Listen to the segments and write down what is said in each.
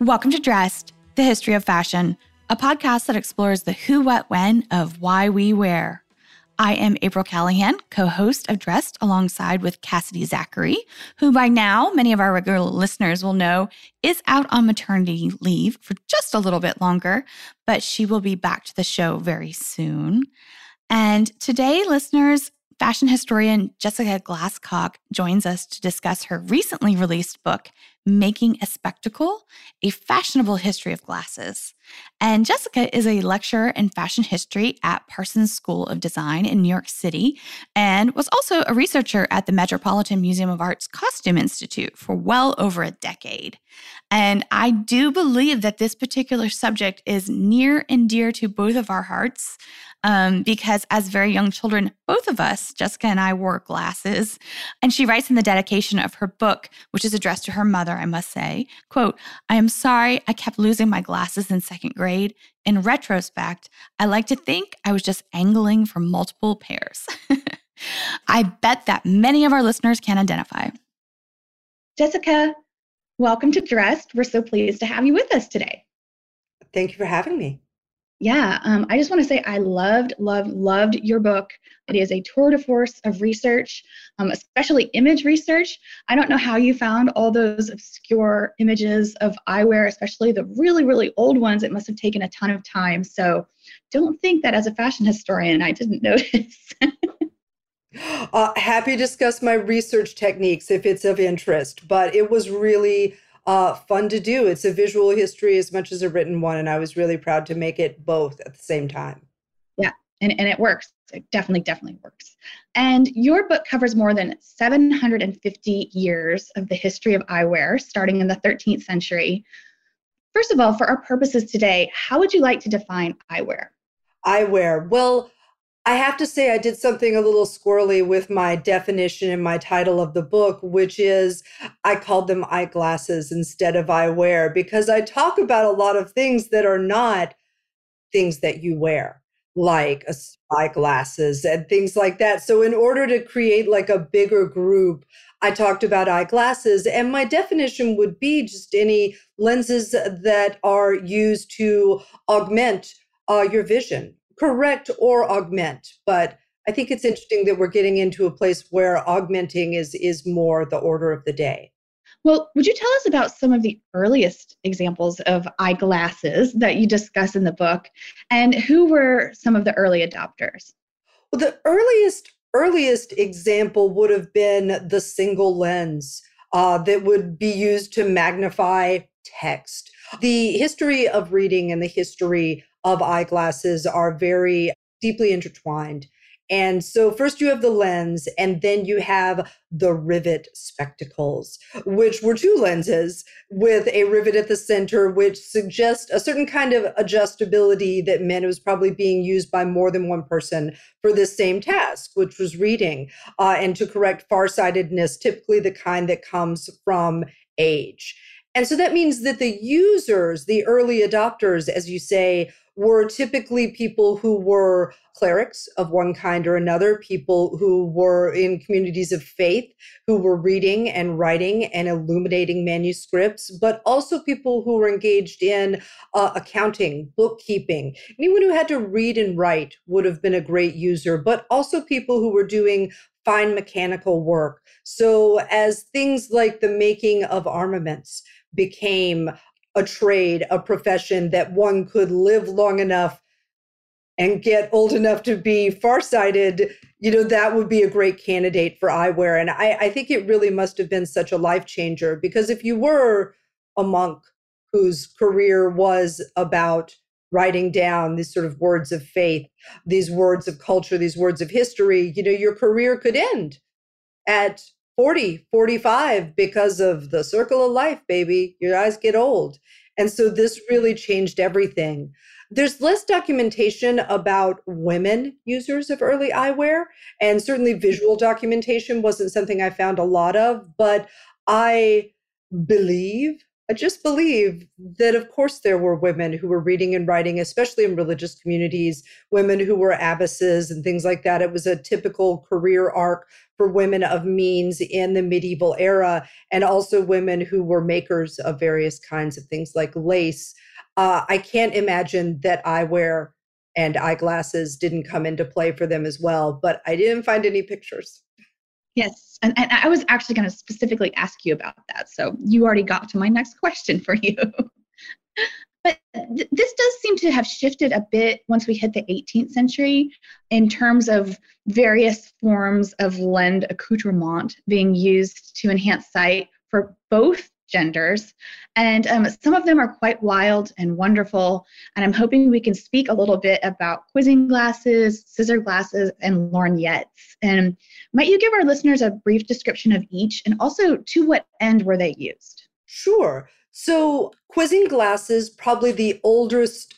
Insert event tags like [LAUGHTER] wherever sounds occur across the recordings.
Welcome to Dressed, the history of fashion, a podcast that explores the who, what, when of why we wear. I am April Callahan, co host of Dressed, alongside with Cassidy Zachary, who by now many of our regular listeners will know is out on maternity leave for just a little bit longer, but she will be back to the show very soon. And today, listeners, fashion historian Jessica Glasscock joins us to discuss her recently released book, Making a Spectacle A Fashionable History of Glasses. And Jessica is a lecturer in fashion history at Parsons School of Design in New York City and was also a researcher at the Metropolitan Museum of Art's Costume Institute for well over a decade. And I do believe that this particular subject is near and dear to both of our hearts um, because as very young children, both of us, Jessica and I, wore glasses. And she writes in the dedication of her book, which is addressed to her mother, I must say, quote, I am sorry I kept losing my glasses in second grade. In retrospect, I like to think I was just angling for multiple pairs. [LAUGHS] I bet that many of our listeners can identify. Jessica, welcome to Dressed. We're so pleased to have you with us today. Thank you for having me yeah, um, I just want to say I loved, loved, loved your book. It is a tour de force of research, um, especially image research. I don't know how you found all those obscure images of eyewear, especially the really, really old ones. It must have taken a ton of time. So don't think that as a fashion historian, I didn't [LAUGHS] notice. uh, happy to discuss my research techniques if it's of interest, but it was really uh, fun to do. It's a visual history as much as a written one, and I was really proud to make it both at the same time. Yeah, and, and it works. It definitely, definitely works. And your book covers more than 750 years of the history of eyewear, starting in the 13th century. First of all, for our purposes today, how would you like to define eyewear? Eyewear. Well, I have to say, I did something a little squirrely with my definition and my title of the book, which is I called them eyeglasses instead of eyewear because I talk about a lot of things that are not things that you wear, like eyeglasses and things like that. So, in order to create like a bigger group, I talked about eyeglasses, and my definition would be just any lenses that are used to augment uh, your vision correct or augment but i think it's interesting that we're getting into a place where augmenting is is more the order of the day. Well would you tell us about some of the earliest examples of eyeglasses that you discuss in the book and who were some of the early adopters? Well the earliest earliest example would have been the single lens uh, that would be used to magnify text. The history of reading and the history of eyeglasses are very deeply intertwined. And so, first you have the lens, and then you have the rivet spectacles, which were two lenses with a rivet at the center, which suggests a certain kind of adjustability that meant it was probably being used by more than one person for the same task, which was reading, uh, and to correct farsightedness, typically the kind that comes from age. And so that means that the users, the early adopters, as you say, were typically people who were clerics of one kind or another, people who were in communities of faith, who were reading and writing and illuminating manuscripts, but also people who were engaged in uh, accounting, bookkeeping. Anyone who had to read and write would have been a great user, but also people who were doing fine mechanical work. So, as things like the making of armaments became a trade, a profession that one could live long enough and get old enough to be farsighted, you know, that would be a great candidate for eyewear. And I, I think it really must have been such a life changer because if you were a monk whose career was about writing down these sort of words of faith, these words of culture, these words of history, you know, your career could end at 40, 45 because of the circle of life, baby. Your eyes get old. And so this really changed everything. There's less documentation about women users of early eyewear, and certainly visual documentation wasn't something I found a lot of, but I believe I just believe that, of course, there were women who were reading and writing, especially in religious communities, women who were abbesses and things like that. It was a typical career arc for women of means in the medieval era, and also women who were makers of various kinds of things like lace. Uh, I can't imagine that eyewear and eyeglasses didn't come into play for them as well, but I didn't find any pictures. Yes. And, and I was actually going to specifically ask you about that. So you already got to my next question for you. [LAUGHS] but th- this does seem to have shifted a bit once we hit the 18th century in terms of various forms of lend accoutrement being used to enhance sight for both genders. And um, some of them are quite wild and wonderful. And I'm hoping we can speak a little bit about quizzing glasses, scissor glasses, and lorgnettes. And might you give our listeners a brief description of each and also to what end were they used? Sure. So, quizzing glasses, probably the oldest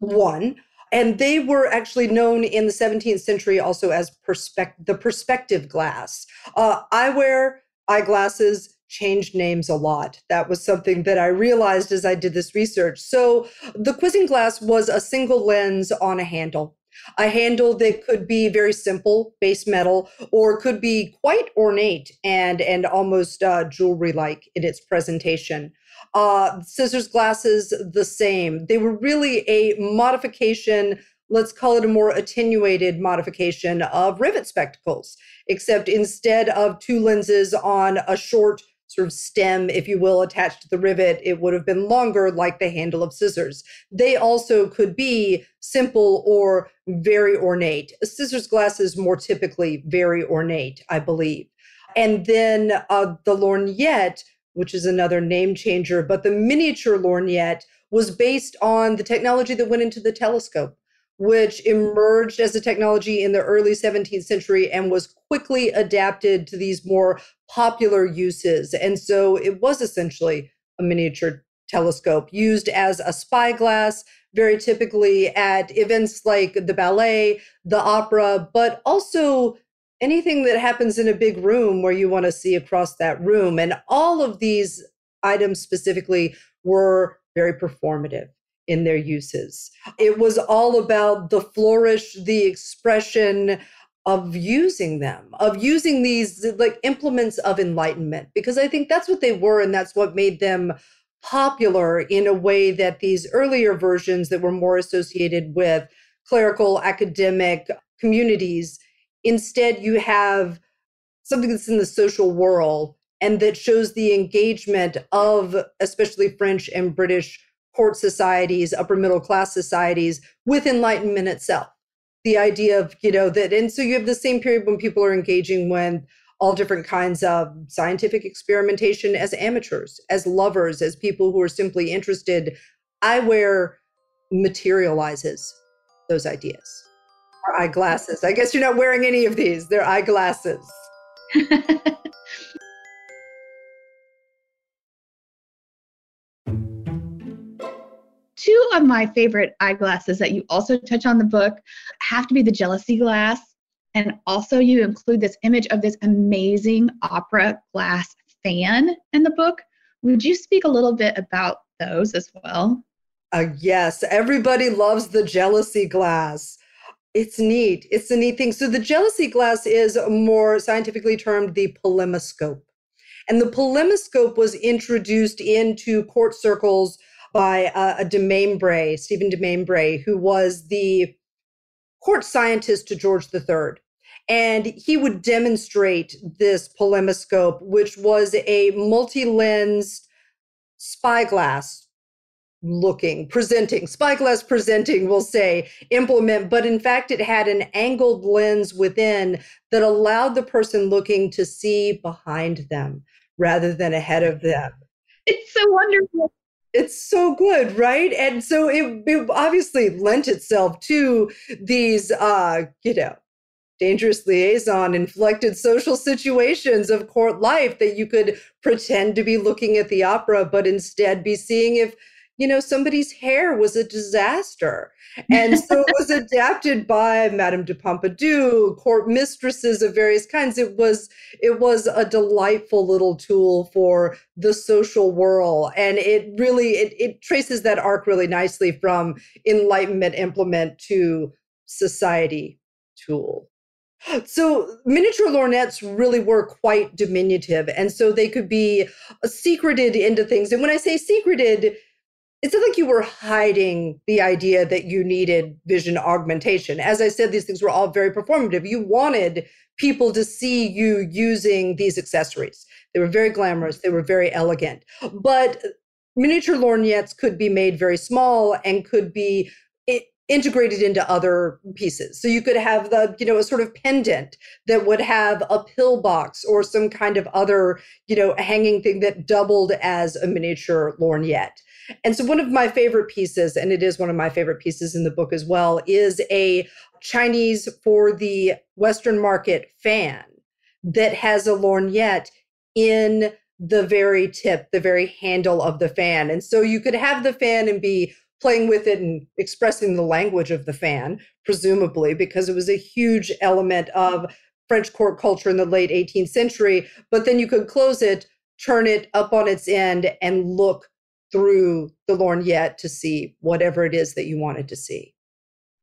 one. And they were actually known in the 17th century also as perspect- the perspective glass. Uh, wear eyeglasses, changed names a lot. That was something that I realized as I did this research. So the quizzing glass was a single lens on a handle. A handle that could be very simple, base metal, or could be quite ornate and and almost uh, jewelry-like in its presentation. Uh, scissors glasses, the same. They were really a modification let's call it a more attenuated modification of rivet spectacles, except instead of two lenses on a short sort of stem, if you will, attached to the rivet, it would have been longer, like the handle of scissors. They also could be simple or very ornate. Scissors glass is more typically very ornate, I believe. And then uh, the lorgnette, which is another name changer, but the miniature lorgnette was based on the technology that went into the telescope which emerged as a technology in the early 17th century and was quickly adapted to these more popular uses. And so it was essentially a miniature telescope used as a spyglass, very typically at events like the ballet, the opera, but also anything that happens in a big room where you want to see across that room. And all of these items specifically were very performative in their uses. It was all about the flourish, the expression of using them, of using these like implements of enlightenment, because I think that's what they were and that's what made them popular in a way that these earlier versions that were more associated with clerical academic communities instead you have something that's in the social world and that shows the engagement of especially french and british court societies, upper middle class societies with enlightenment itself. The idea of, you know, that, and so you have the same period when people are engaging with all different kinds of scientific experimentation as amateurs, as lovers, as people who are simply interested. Eyewear materializes those ideas. Or eyeglasses. I guess you're not wearing any of these, they're eyeglasses. [LAUGHS] of my favorite eyeglasses that you also touch on the book have to be the jealousy glass. And also, you include this image of this amazing opera glass fan in the book. Would you speak a little bit about those as well? Uh, yes, everybody loves the jealousy glass. It's neat. It's a neat thing. So, the jealousy glass is more scientifically termed the polemoscope. And the polemoscope was introduced into court circles by uh, a Demainbray, Stephen Demainbray, who was the court scientist to George III. And he would demonstrate this polemoscope, which was a multi lensed spyglass looking, presenting, spyglass presenting, we'll say, implement, but in fact, it had an angled lens within that allowed the person looking to see behind them rather than ahead of them. It's so wonderful it's so good right? And so it, it, obviously lent itself to these uh you know dangerous liaison inflected social situations of court life that you could pretend to be looking at the opera, but instead be seeing if you know, somebody's hair was a disaster. And so it was [LAUGHS] adapted by Madame de Pompadour, court mistresses of various kinds. It was it was a delightful little tool for the social whirl. And it really it, it traces that arc really nicely from enlightenment implement to society tool. So miniature lorgnettes really were quite diminutive. And so they could be secreted into things. And when I say secreted, it's not like you were hiding the idea that you needed vision augmentation. As I said, these things were all very performative. You wanted people to see you using these accessories. They were very glamorous, they were very elegant. But miniature lorgnettes could be made very small and could be integrated into other pieces. So you could have the, you know, a sort of pendant that would have a pillbox or some kind of other, you know, hanging thing that doubled as a miniature lorgnette. And so one of my favorite pieces, and it is one of my favorite pieces in the book as well, is a Chinese for the Western market fan that has a lorgnette in the very tip, the very handle of the fan. And so you could have the fan and be playing with it and expressing the language of the fan, presumably, because it was a huge element of French court culture in the late 18th century. But then you could close it, turn it up on its end, and look through the lorgnette to see whatever it is that you wanted to see.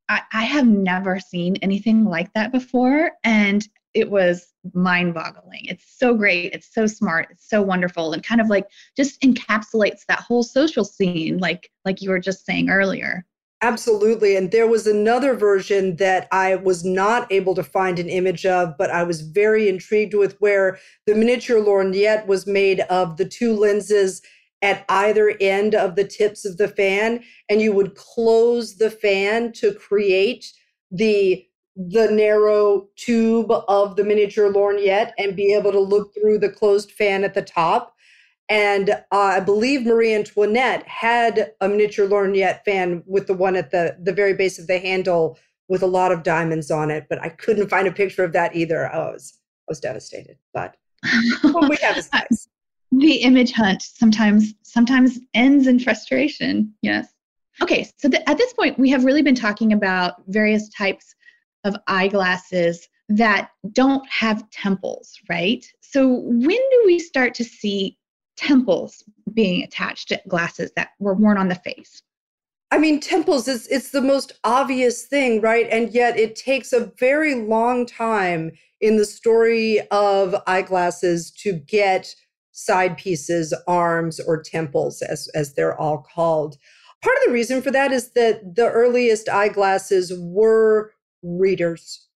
I, I have never seen anything like that before. And it was mind boggling. It's so great. It's so smart. It's so wonderful and kind of like just encapsulates that whole social scene, like like you were just saying earlier. Absolutely. And there was another version that I was not able to find an image of, but I was very intrigued with where the miniature lorgnette was made of the two lenses at either end of the tips of the fan and you would close the fan to create the the narrow tube of the miniature lorgnette and be able to look through the closed fan at the top and uh, I believe Marie Antoinette had a miniature lorgnette fan with the one at the the very base of the handle with a lot of diamonds on it, but I couldn't find a picture of that either. I was I was devastated, but [LAUGHS] what we have is nice the image hunt sometimes sometimes ends in frustration. Yes. Okay so at this point we have really been talking about various types of eyeglasses that don't have temples right? So when do we start to see temples being attached to glasses that were worn on the face? I mean, temples is it's the most obvious thing, right? And yet it takes a very long time in the story of eyeglasses to get side pieces, arms, or temples, as, as they're all called. Part of the reason for that is that the earliest eyeglasses were readers,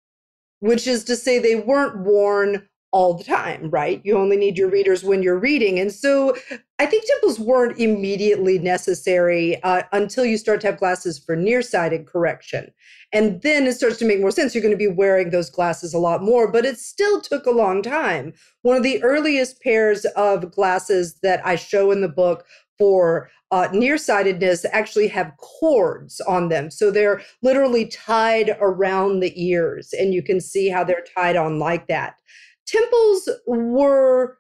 which is to say they weren't worn all the time, right? You only need your readers when you're reading. And so I think temples weren't immediately necessary uh, until you start to have glasses for nearsighted correction. And then it starts to make more sense. You're going to be wearing those glasses a lot more, but it still took a long time. One of the earliest pairs of glasses that I show in the book for uh, nearsightedness actually have cords on them. So they're literally tied around the ears, and you can see how they're tied on like that temples were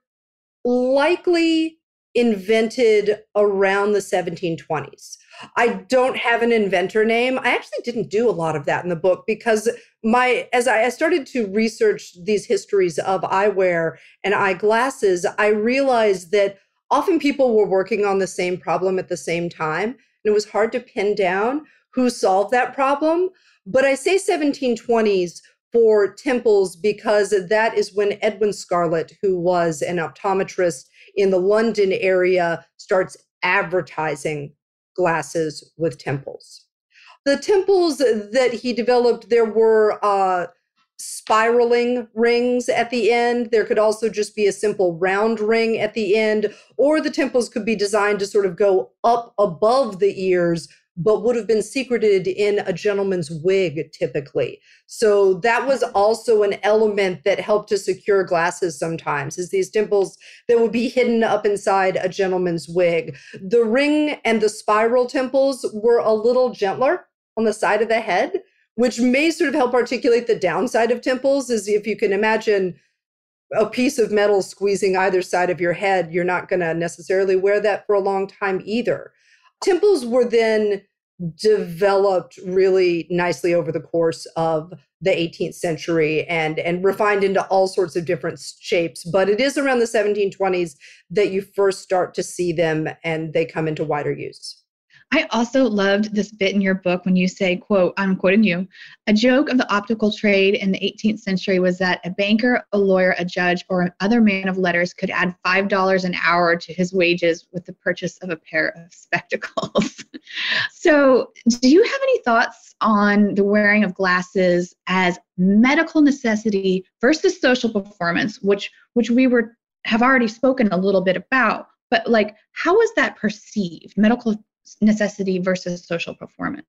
likely invented around the 1720s. I don't have an inventor name. I actually didn't do a lot of that in the book because my as I, started to research these histories of eyewear and eyeglasses, I realized that often people were working on the same problem at the same time. And it was hard to pin down who solved that problem. But I say 1720s for temples because that is when Edwin Scarlett, who was an optometrist in the London area, starts advertising glasses with temples. The temples that he developed, there were uh, spiraling rings at the end. There could also just be a simple round ring at the end, or the temples could be designed to sort of go up above the ears but would have been secreted in a gentleman's wig typically. So that was also an element that helped to secure glasses sometimes, is these temples that would be hidden up inside a gentleman's wig. The ring and the spiral temples were a little gentler on the side of the head, which may sort of help articulate the downside of temples is if you can imagine a piece of metal squeezing either side of your head, you're not going to necessarily wear that for a long time either. Temples were then developed really nicely over the course of the 18th century and and refined into all sorts of different shapes but it is around the 1720s that you first start to see them and they come into wider use I also loved this bit in your book when you say, quote, I'm quoting you, a joke of the optical trade in the 18th century was that a banker, a lawyer, a judge, or other man of letters could add $5 an hour to his wages with the purchase of a pair of spectacles. [LAUGHS] so, do you have any thoughts on the wearing of glasses as medical necessity versus social performance, which which we were have already spoken a little bit about? But like, how is that perceived? Medical necessity versus social performance.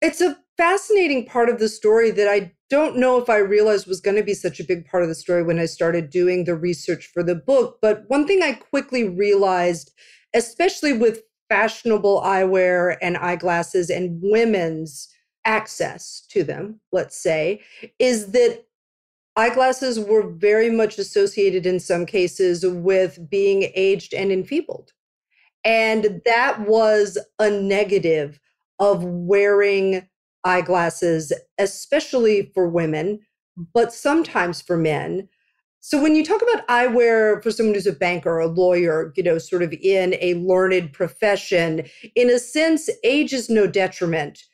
It's a fascinating part of the story that I don't know if I realized was going to be such a big part of the story when I started doing the research for the book. But one thing I quickly realized, especially with fashionable eyewear and eyeglasses and women's access to them, let's say, is that eyeglasses were very much associated in some cases with being aged and enfeebled. And that was a negative of wearing eyeglasses, especially for women, but sometimes for men. So when you talk about eyewear for someone who's a banker a lawyer, you know, sort of in a learned profession, in a sense, age is no detriment.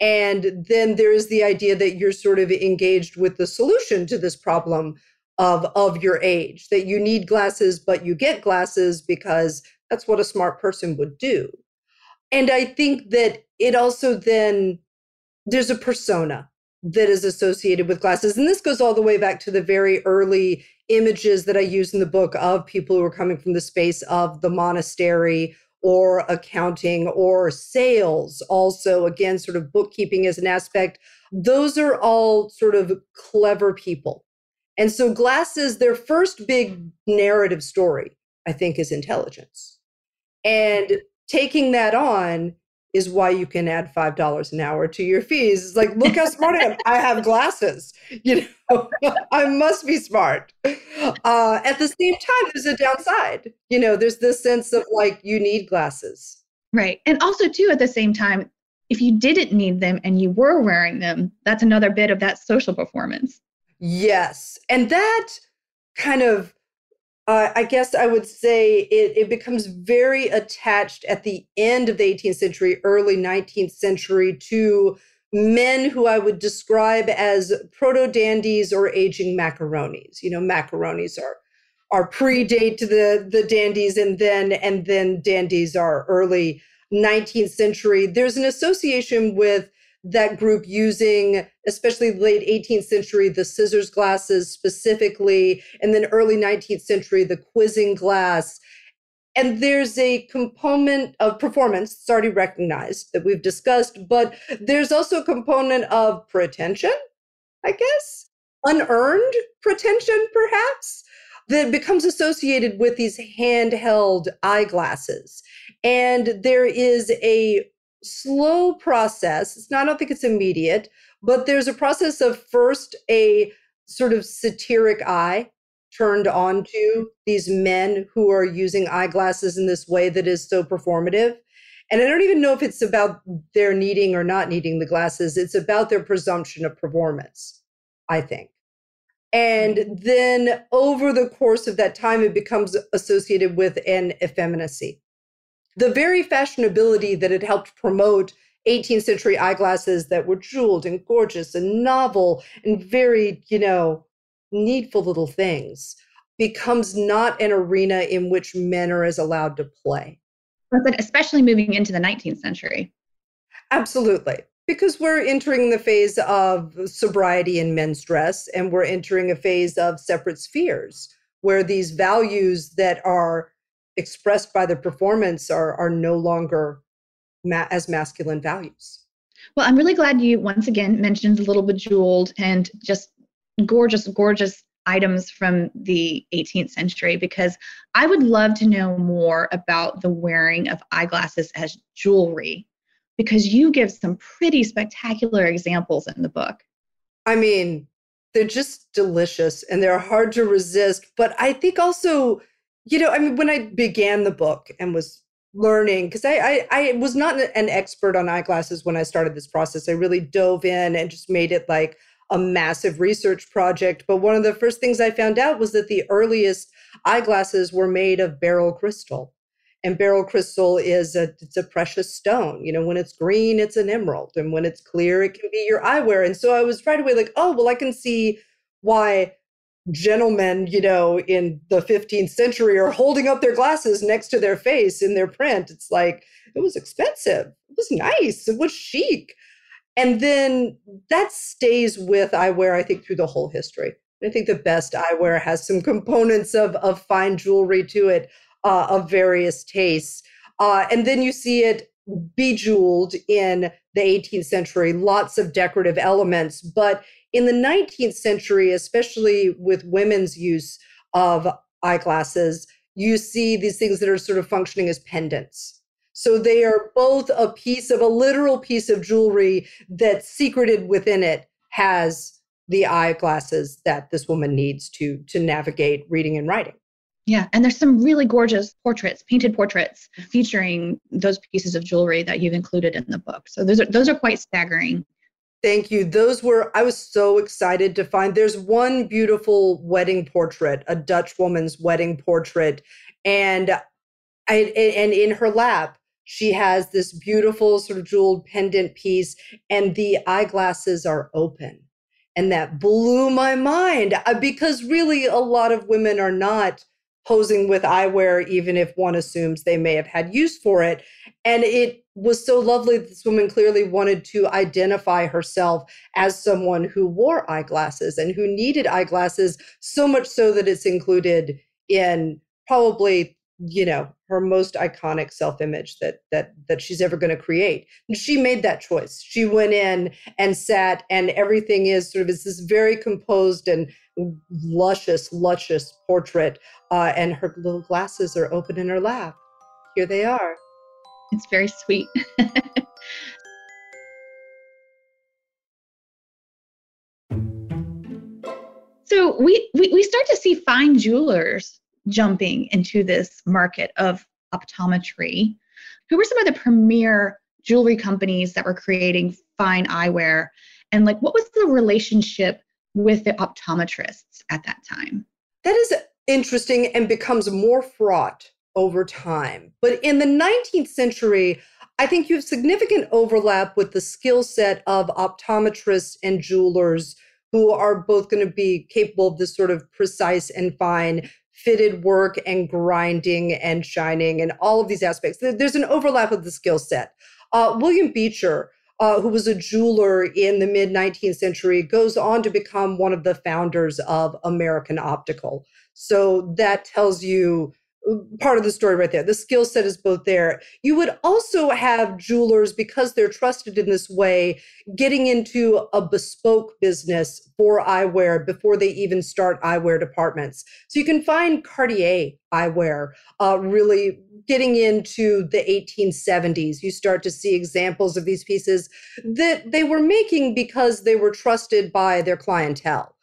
And then there is the idea that you're sort of engaged with the solution to this problem of, of your age, that you need glasses, but you get glasses because that's what a smart person would do. And I think that it also then, there's a persona that is associated with glasses. And this goes all the way back to the very early images that I use in the book of people who are coming from the space of the monastery or accounting or sales, also, again, sort of bookkeeping as an aspect. Those are all sort of clever people. And so, glasses, their first big narrative story, I think, is intelligence. And taking that on is why you can add five dollars an hour to your fees. It's like, look how smart I am. I have glasses. [LAUGHS] You know, [LAUGHS] I must be smart. Uh, at the same time, there's a downside. You know, there's this sense of like you need glasses. Right. And also too, at the same time, if you didn't need them and you were wearing them, that's another bit of that social performance. Yes. And that kind of uh, I guess I would say it, it becomes very attached at the end of the 18th century, early 19th century to men who I would describe as proto dandies or aging macaronis. You know, macaronis are are predate to the the dandies, and then and then dandies are early 19th century. There's an association with that group using, especially late 18th century, the scissors glasses specifically, and then early 19th century, the quizzing glass. And there's a component of performance, it's already recognized that we've discussed, but there's also a component of pretension, I guess, unearned pretension, perhaps, that becomes associated with these handheld eyeglasses. And there is a slow process. It's not, I don't think it's immediate, but there's a process of first a sort of satiric eye turned on to these men who are using eyeglasses in this way that is so performative. And I don't even know if it's about their needing or not needing the glasses. It's about their presumption of performance, I think. And then over the course of that time, it becomes associated with an effeminacy the very fashionability that had helped promote 18th century eyeglasses that were jeweled and gorgeous and novel and very, you know, needful little things becomes not an arena in which men are as allowed to play. Especially moving into the 19th century. Absolutely. Because we're entering the phase of sobriety in men's dress, and we're entering a phase of separate spheres where these values that are expressed by the performance are are no longer ma- as masculine values. Well, I'm really glad you once again mentioned the little bejeweled and just gorgeous, gorgeous items from the 18th century because I would love to know more about the wearing of eyeglasses as jewelry. because you give some pretty spectacular examples in the book. I mean, they're just delicious and they're hard to resist. But I think also, you know, I mean, when I began the book and was learning, because I, I, I was not an expert on eyeglasses when I started this process. I really dove in and just made it like a massive research project. But one of the first things I found out was that the earliest eyeglasses were made of beryl crystal. And beryl crystal is a it's a precious stone. You know, when it's green, it's an emerald, and when it's clear, it can be your eyewear. And so I was right away like, oh well, I can see why gentlemen, you know, in the 15th century are holding up their glasses next to their face in their print. It's like it was expensive. It was nice. It was chic. And then that stays with eyewear, I think, through the whole history. I think the best eyewear has some components of, of fine jewelry to it uh, of various tastes. Uh, and then you see it bejeweled in the 18th century, lots of decorative elements. But in the 19th century, especially with women's use of eyeglasses, you see these things that are sort of functioning as pendants. So they are both a piece of a literal piece of jewelry that secreted within it has the eyeglasses that this woman needs to to navigate reading and writing. Yeah, and there's some really gorgeous portraits, painted portraits featuring those pieces of jewelry that you've included in the book. So those are those are quite staggering. Thank you. Those were I was so excited to find. There's one beautiful wedding portrait, a Dutch woman's wedding portrait, and I and in her lap she has this beautiful sort of jeweled pendant piece, and the eyeglasses are open. And that blew my mind uh, because really a lot of women are not posing with eyewear, even if one assumes they may have had use for it. And it was so lovely. This woman clearly wanted to identify herself as someone who wore eyeglasses and who needed eyeglasses, so much so that it's included in probably you know her most iconic self-image that that that she's ever going to create. And she made that choice. She went in and sat and everything is sort of it's this very composed and luscious luscious portrait uh, and her little glasses are open in her lap. Here they are it's very sweet [LAUGHS] so we, we we start to see fine jewelers jumping into this market of optometry. Who were some of the premier jewelry companies that were creating fine eyewear? And like, what was the relationship with the optometrists at that time? That is interesting and becomes more fraught over time. But in the 19th century, I think you have significant overlap with the skill set of optometrists and jewelers who are both going to be capable of this sort of precise and fine fitted work and grinding and shining and all of these aspects. There's an overlap of the skill set. Uh, William Beecher, uh, who was a jeweler in the mid 19th century, goes on to become one of the founders of American Optical. So that tells you part of the story right there. The skill set is both there. You would also have jewelers, because they're trusted in this way, getting into a bespoke business for eyewear before they even start eyewear departments. So you can find Cartier eyewear uh, really getting into the 1870s. You start to see examples of these pieces that they were making because they were trusted by their clientele.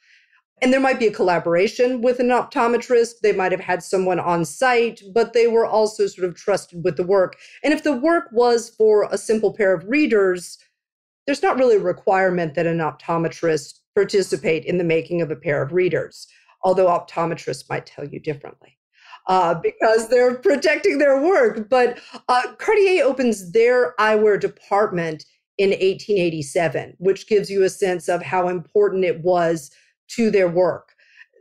And there might be a collaboration with an optometrist. They might have had someone on site, but they were also sort of trusted with the work. And if the work was for a simple pair of readers, there's not really a requirement that an optometrist participate in the making of a pair of readers, although optometrists might tell you differently. Uh, because they're protecting their work. But uh, Cartier opens their eyewear department in 1887, which gives you a sense of how important it was to their work.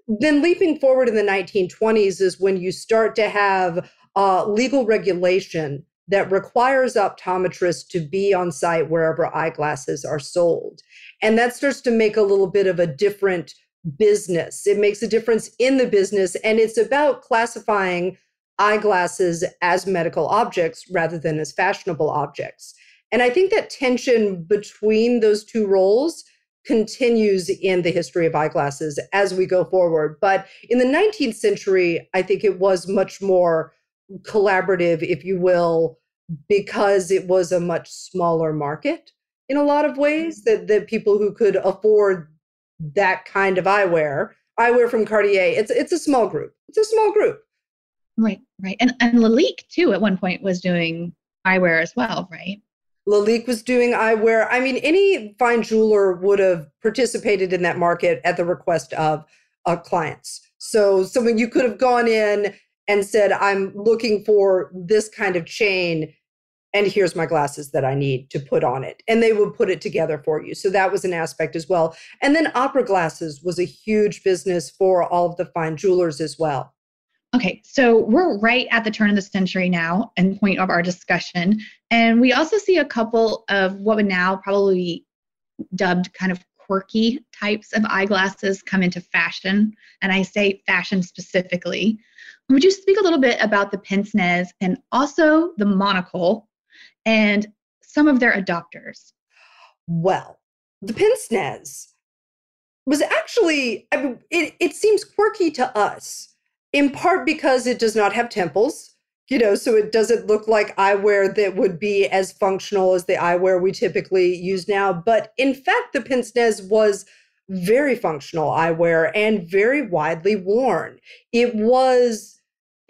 Then, leaping forward in the 1920s is when you start to have uh, legal regulation that requires optometrists to be on site wherever eyeglasses are sold. And that starts to make a little bit of a different business. It makes a difference in the business, and it's about classifying eyeglasses as medical objects rather than as fashionable objects. And I think that tension between those two roles continues in the history of eyeglasses as we go forward. But in the 19th century, I think it was much more collaborative, if you will, because it was a much smaller market in a lot of ways mm-hmm. that, that people who could afford that kind of eyewear. Eyewear from cartier it's it's a small group. It's a small group. Right right. And and lalique too at one point was doing eyewear as well right Lalique was doing eyewear. I mean, any fine jeweler would have participated in that market at the request of uh, clients. So, someone you could have gone in and said, I'm looking for this kind of chain, and here's my glasses that I need to put on it. And they would put it together for you. So, that was an aspect as well. And then opera glasses was a huge business for all of the fine jewelers as well. Okay, so we're right at the turn of the century now and point of our discussion. And we also see a couple of what would now probably be dubbed kind of quirky types of eyeglasses come into fashion. And I say fashion specifically. Would you speak a little bit about the pince nez and also the monocle and some of their adopters? Well, the pince nez was actually, I mean, it, it seems quirky to us in part because it does not have temples you know so it doesn't look like eyewear that would be as functional as the eyewear we typically use now. But in fact the pince nez was very functional eyewear and very widely worn. It was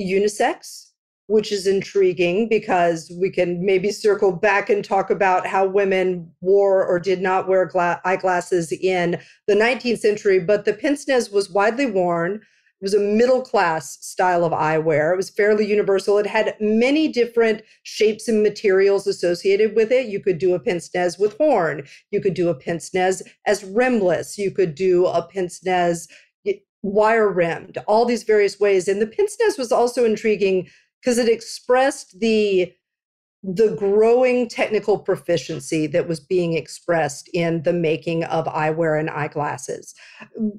unisex which is intriguing because we can maybe circle back and talk about how women wore or did not wear gla- eyeglasses in the 19th century but the pince nez was widely worn it was a middle class style of eyewear. It was fairly universal. It had many different shapes and materials associated with it. You could do a pince nez with horn. You could do a pince nez as rimless. You could do a pince nez wire rimmed, all these various ways. And the pince nez was also intriguing because it expressed the the growing technical proficiency that was being expressed in the making of eyewear and eyeglasses.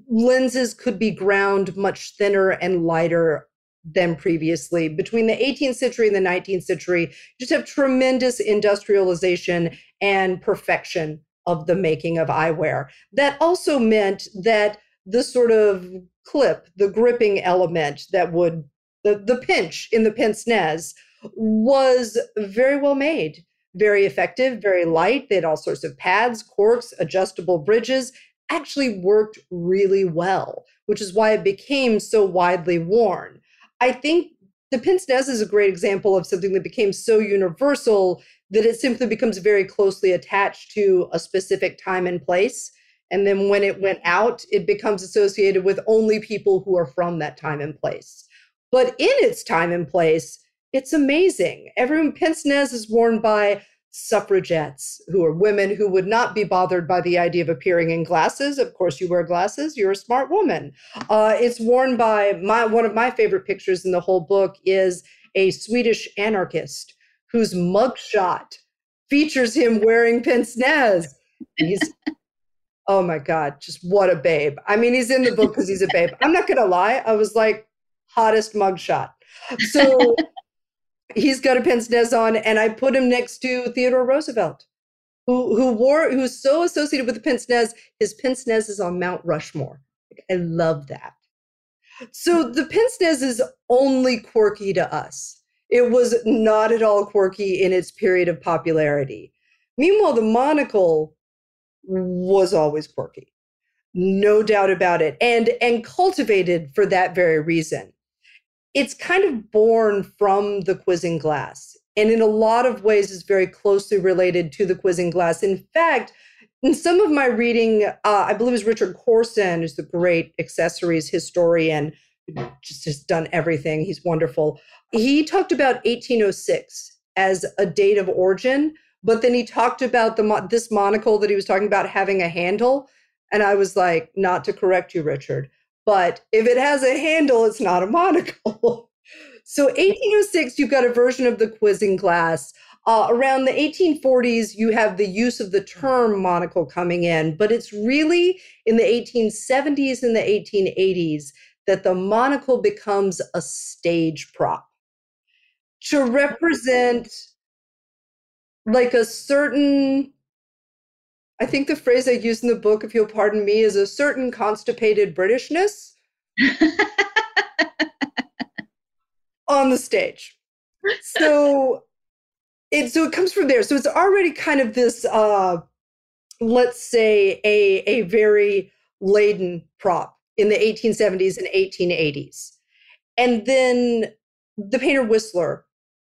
Lenses could be ground much thinner and lighter than previously. Between the 18th century and the 19th century, you just have tremendous industrialization and perfection of the making of eyewear. That also meant that the sort of clip, the gripping element that would, the, the pinch in the pince nez was very well made, very effective, very light. They had all sorts of pads, corks, adjustable bridges, actually worked really well, which is why it became so widely worn. I think the pince nez is a great example of something that became so universal that it simply becomes very closely attached to a specific time and place. And then when it went out, it becomes associated with only people who are from that time and place. But in its time and place, it's amazing. Everyone, pince nez is worn by suffragettes who are women who would not be bothered by the idea of appearing in glasses. Of course, you wear glasses, you're a smart woman. Uh, it's worn by my one of my favorite pictures in the whole book is a Swedish anarchist whose mugshot features him wearing pince nez. He's [LAUGHS] oh my god, just what a babe. I mean, he's in the book because he's a babe. I'm not gonna lie, I was like hottest mugshot. So [LAUGHS] he's got a pince nez on, and I put him next to Theodore Roosevelt, who who wore who's so associated with the pince nez. His pince nez is on Mount Rushmore. I love that. So the pince nez is only quirky to us. It was not at all quirky in its period of popularity. Meanwhile, the monocle was always quirky. No doubt about it. And and cultivated for that very reason it's kind of born from the quizzing glass. And in a lot of ways, is very closely related to the quizzing glass. In fact, in some of my reading, uh, I believe was Richard Corson, who's the great accessories historian, just has done everything. He's wonderful. He talked about 1806 as a date of origin, but then he talked about the this monocle that he was talking about having a handle, and I was like, not to correct you, Richard, but if it has a handle, it's not a monocle. [LAUGHS] so 1806, you've got a version of the quizzing glass. Uh, around the 1840s, you have the use of the term monocle coming in, but it's really in the 1870s and the 1880s that the monocle becomes a stage prop to represent like a certain I think the phrase I use in the book, if you'll pardon me, is a certain constipated Britishness [LAUGHS] on the stage. So it so it comes from there. So it's already kind of this uh let's say a a very laden prop in the 1870s and 1880s. And then the painter Whistler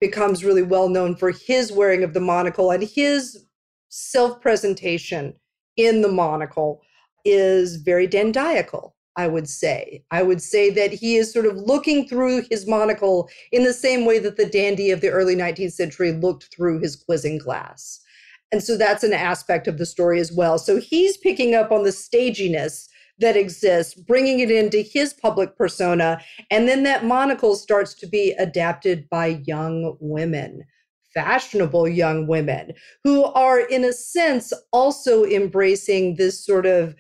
becomes really well known for his wearing of the monocle and his self presentation in the monocle is very dandiacal, I would say. I would say that he is sort of looking through his monocle in the same way that the dandy of the early 19th century looked through his quizzing glass. And so that's an aspect of the story as well. So he's picking up on the staginess that exists, bringing it into his public persona. And then that monocle starts to be adapted by young women, fashionable young women, who are, in a sense, also embracing this sort of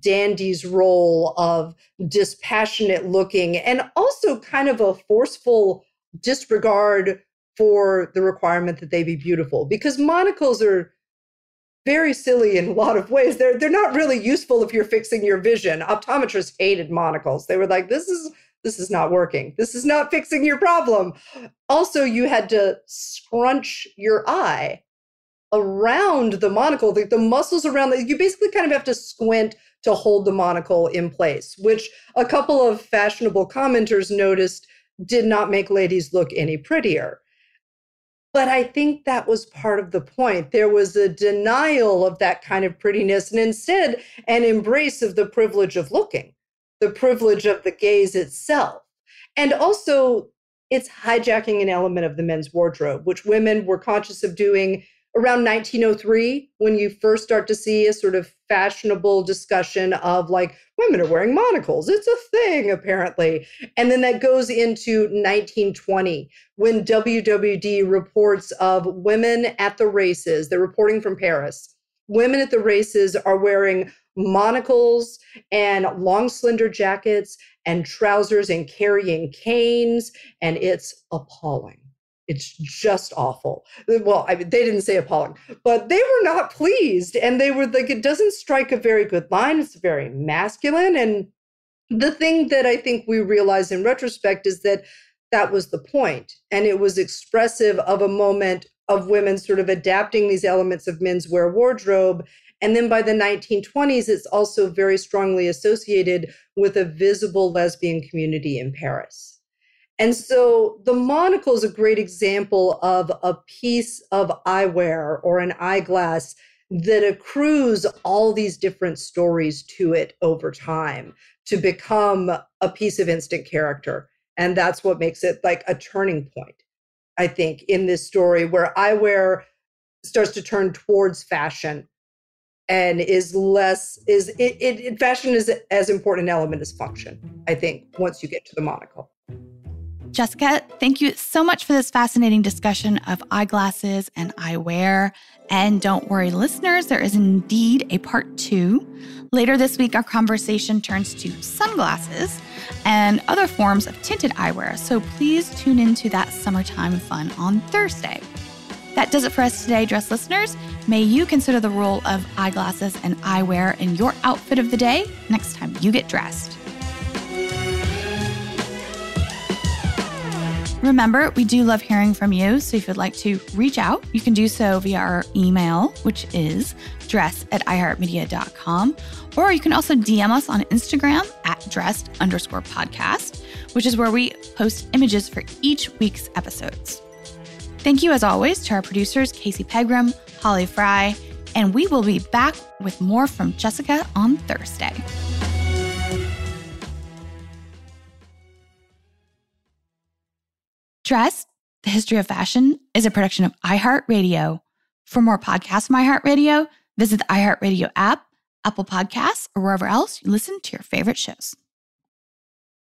dandy's role of dispassionate looking and also kind of a forceful disregard for the requirement that they be beautiful because monocles are very silly in a lot of ways. They're they're not really useful if you're fixing your vision. Optometrists hated monocles. They were like, this is this is not working. This is not fixing your problem. Also, you had to scrunch your eye around the monocle, the, the muscles around the, you basically kind of have to squint to hold the monocle in place, which a couple of fashionable commenters noticed did not make ladies look any prettier. But I think that was part of the point. There was a denial of that kind of prettiness and instead an embrace of the privilege of looking, the privilege of the gaze itself. And also, it's hijacking an element of the men's wardrobe, which women were conscious of doing around 1903 when you first start to see a sort of fashionable discussion of like women are wearing monocles. It's a thing apparently. And then that goes into 1920 when wwd reports of women at the races. They're reporting from paris. Women at the races are wearing monocles and long slender jackets and trousers and carrying canes and it's appalling it's just awful. Well, I mean, they didn't say appalling, but they were not pleased. And they were like, it doesn't strike a very good line. It's very masculine. And the thing that I think we realize in retrospect is that that was the. And it was expressive of a moment of women sort of adapting these elements of menswear wardrobe. And then by the 1920s, it's also very strongly associated with a visible lesbian community in Paris. And so the monocle is a great example of a piece of eyewear or an eyeglass that accrues all these different stories to it over time to become a piece of instant character. And that's what makes it like a turning point, I think, in this story where eyewear starts to turn towards fashion and is less is it, it fashion is as important an element as function i think once you get to the monocle Jessica, thank you so much for this fascinating discussion of eyeglasses and eyewear. And don't worry, listeners, there is indeed a part two. Later this week, our conversation turns to sunglasses and other forms of tinted eyewear. So please tune into that summertime fun on Thursday. That does it for us today, Dressed listeners. May you consider the role of eyeglasses and eyewear in your outfit of the day next time you get dressed. Remember, we do love hearing from you. So if you'd like to reach out, you can do so via our email, which is dressed at iheartmedia.com. Or you can also DM us on Instagram at dressed underscore podcast, which is where we post images for each week's episodes. Thank you, as always, to our producers, Casey Pegram, Holly Fry, and we will be back with more from Jessica on Thursday. Dressed, The History of Fashion is a production of iHeartRadio. For more podcasts from iHeartRadio, visit the iHeartRadio app, Apple Podcasts, or wherever else you listen to your favorite shows.